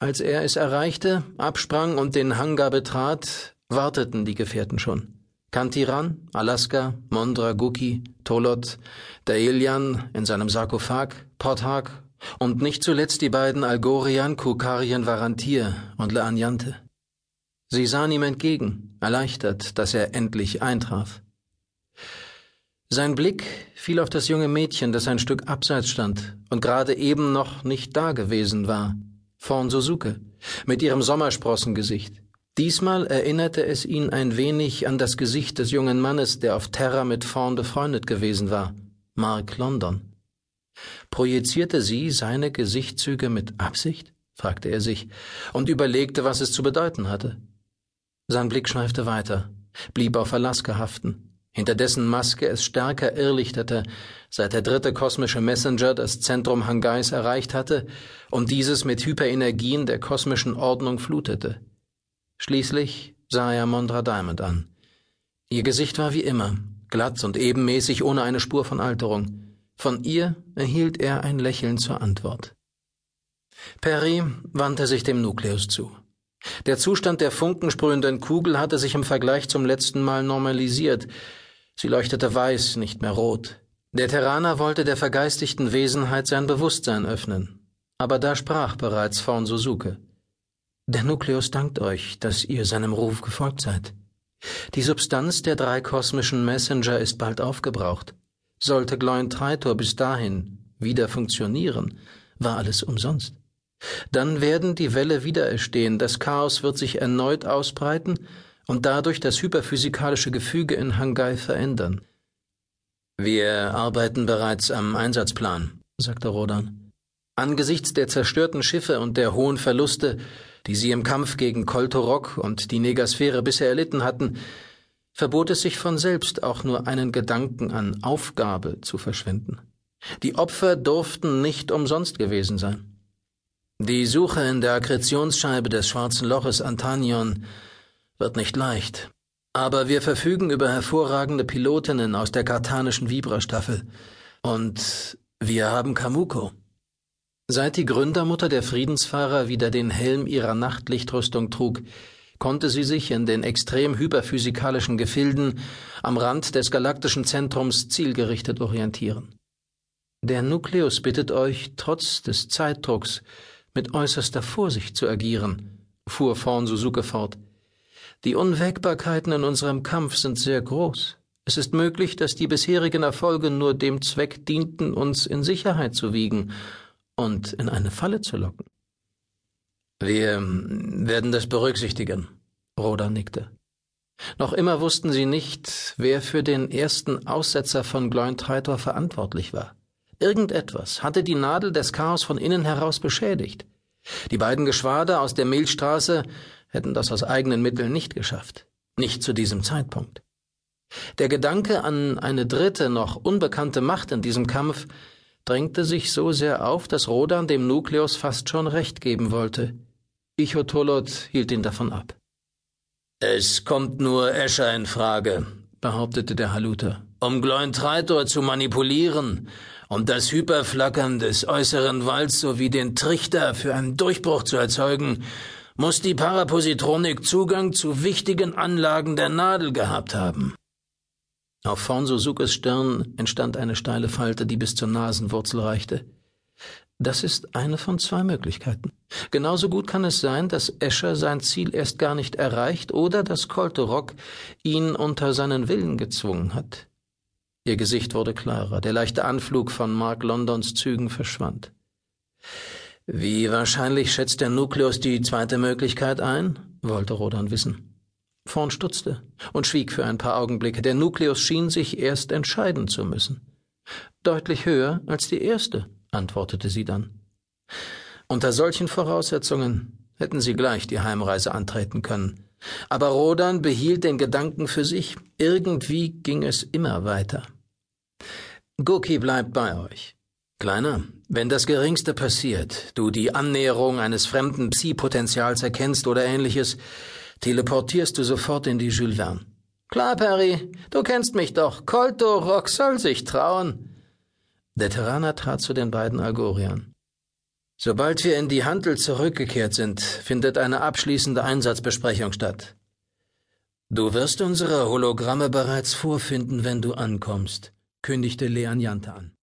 Als er es erreichte, absprang und den Hangar betrat, warteten die Gefährten schon. Kantiran, Alaska, Mondra Guki, Tolot, Daelian in seinem Sarkophag, Porthak und nicht zuletzt die beiden Algorian, Kukarien Varantir und Leanyante. Sie sahen ihm entgegen, erleichtert, dass er endlich eintraf. Sein Blick fiel auf das junge Mädchen, das ein Stück abseits stand und gerade eben noch nicht da gewesen war, Vorn Suzuke, mit ihrem Sommersprossengesicht. Diesmal erinnerte es ihn ein wenig an das Gesicht des jungen Mannes, der auf Terra mit Fawn befreundet gewesen war, Mark London. Projizierte sie seine Gesichtszüge mit Absicht? fragte er sich und überlegte, was es zu bedeuten hatte. Sein Blick schweifte weiter, blieb auf Alaska haften, hinter dessen Maske es stärker irrlichterte, seit der dritte kosmische Messenger das Zentrum Hangais erreicht hatte und dieses mit Hyperenergien der kosmischen Ordnung flutete. Schließlich sah er Mondra Diamond an. Ihr Gesicht war wie immer, glatt und ebenmäßig ohne eine Spur von Alterung. Von ihr erhielt er ein Lächeln zur Antwort. Perry wandte sich dem Nukleus zu. Der Zustand der funkensprühenden Kugel hatte sich im Vergleich zum letzten Mal normalisiert. Sie leuchtete weiß, nicht mehr rot. Der Terraner wollte der vergeistigten Wesenheit sein Bewusstsein öffnen. Aber da sprach bereits Faun Suzuke. Der Nukleus dankt euch, dass ihr seinem Ruf gefolgt seid. Die Substanz der drei kosmischen Messenger ist bald aufgebraucht. Sollte Gloin Traitor bis dahin wieder funktionieren, war alles umsonst. Dann werden die Welle wieder erstehen, das Chaos wird sich erneut ausbreiten und dadurch das hyperphysikalische Gefüge in Hangai verändern. Wir arbeiten bereits am Einsatzplan, sagte Rodan. Angesichts der zerstörten Schiffe und der hohen Verluste die sie im Kampf gegen Koltorok und die Negasphäre bisher erlitten hatten, verbot es sich von selbst auch nur einen Gedanken an Aufgabe zu verschwenden. Die Opfer durften nicht umsonst gewesen sein. Die Suche in der Akkretionsscheibe des schwarzen Loches Antanion wird nicht leicht. Aber wir verfügen über hervorragende Pilotinnen aus der kartanischen Vibra-Staffel. Und wir haben Kamuko. Seit die Gründermutter der Friedensfahrer wieder den Helm ihrer Nachtlichtrüstung trug, konnte sie sich in den extrem hyperphysikalischen Gefilden am Rand des galaktischen Zentrums zielgerichtet orientieren. Der Nukleus bittet euch, trotz des Zeitdrucks, mit äußerster Vorsicht zu agieren, fuhr Vorn Suzuke fort. Die Unwägbarkeiten in unserem Kampf sind sehr groß. Es ist möglich, dass die bisherigen Erfolge nur dem Zweck dienten, uns in Sicherheit zu wiegen und in eine Falle zu locken. Wir ähm, werden das berücksichtigen, Roda nickte. Noch immer wussten sie nicht, wer für den ersten Aussetzer von Glointreitor verantwortlich war. Irgendetwas hatte die Nadel des Chaos von innen heraus beschädigt. Die beiden Geschwader aus der Milchstraße hätten das aus eigenen Mitteln nicht geschafft. Nicht zu diesem Zeitpunkt. Der Gedanke an eine dritte, noch unbekannte Macht in diesem Kampf drängte sich so sehr auf, dass Rodan dem Nukleus fast schon recht geben wollte. Ichotolot hielt ihn davon ab. Es kommt nur Escher in Frage, behauptete der Haluter. Um Glointreitor zu manipulieren, um das Hyperflackern des äußeren Walds sowie den Trichter für einen Durchbruch zu erzeugen, muss die Parapositronik Zugang zu wichtigen Anlagen der Nadel gehabt haben. Auf Fornsosukes Stirn entstand eine steile Falte, die bis zur Nasenwurzel reichte. Das ist eine von zwei Möglichkeiten. Genauso gut kann es sein, dass Escher sein Ziel erst gar nicht erreicht oder dass Kolterok ihn unter seinen Willen gezwungen hat. Ihr Gesicht wurde klarer, der leichte Anflug von Mark Londons Zügen verschwand. Wie wahrscheinlich schätzt der Nukleus die zweite Möglichkeit ein? wollte Rodan wissen. Vorn stutzte und schwieg für ein paar Augenblicke. Der Nukleus schien sich erst entscheiden zu müssen. Deutlich höher als die erste, antwortete sie dann. Unter solchen Voraussetzungen hätten sie gleich die Heimreise antreten können. Aber Rodan behielt den Gedanken für sich. Irgendwie ging es immer weiter. Guki bleibt bei euch. Kleiner, wenn das Geringste passiert, du die Annäherung eines fremden Psi-Potenzials erkennst oder ähnliches, teleportierst du sofort in die Jules Verne. Klar, Perry, du kennst mich doch. Colto Rock soll sich trauen. Der Terraner trat zu den beiden Algoriern. Sobald wir in die Handel zurückgekehrt sind, findet eine abschließende Einsatzbesprechung statt. Du wirst unsere Hologramme bereits vorfinden, wenn du ankommst, kündigte Leanjante an.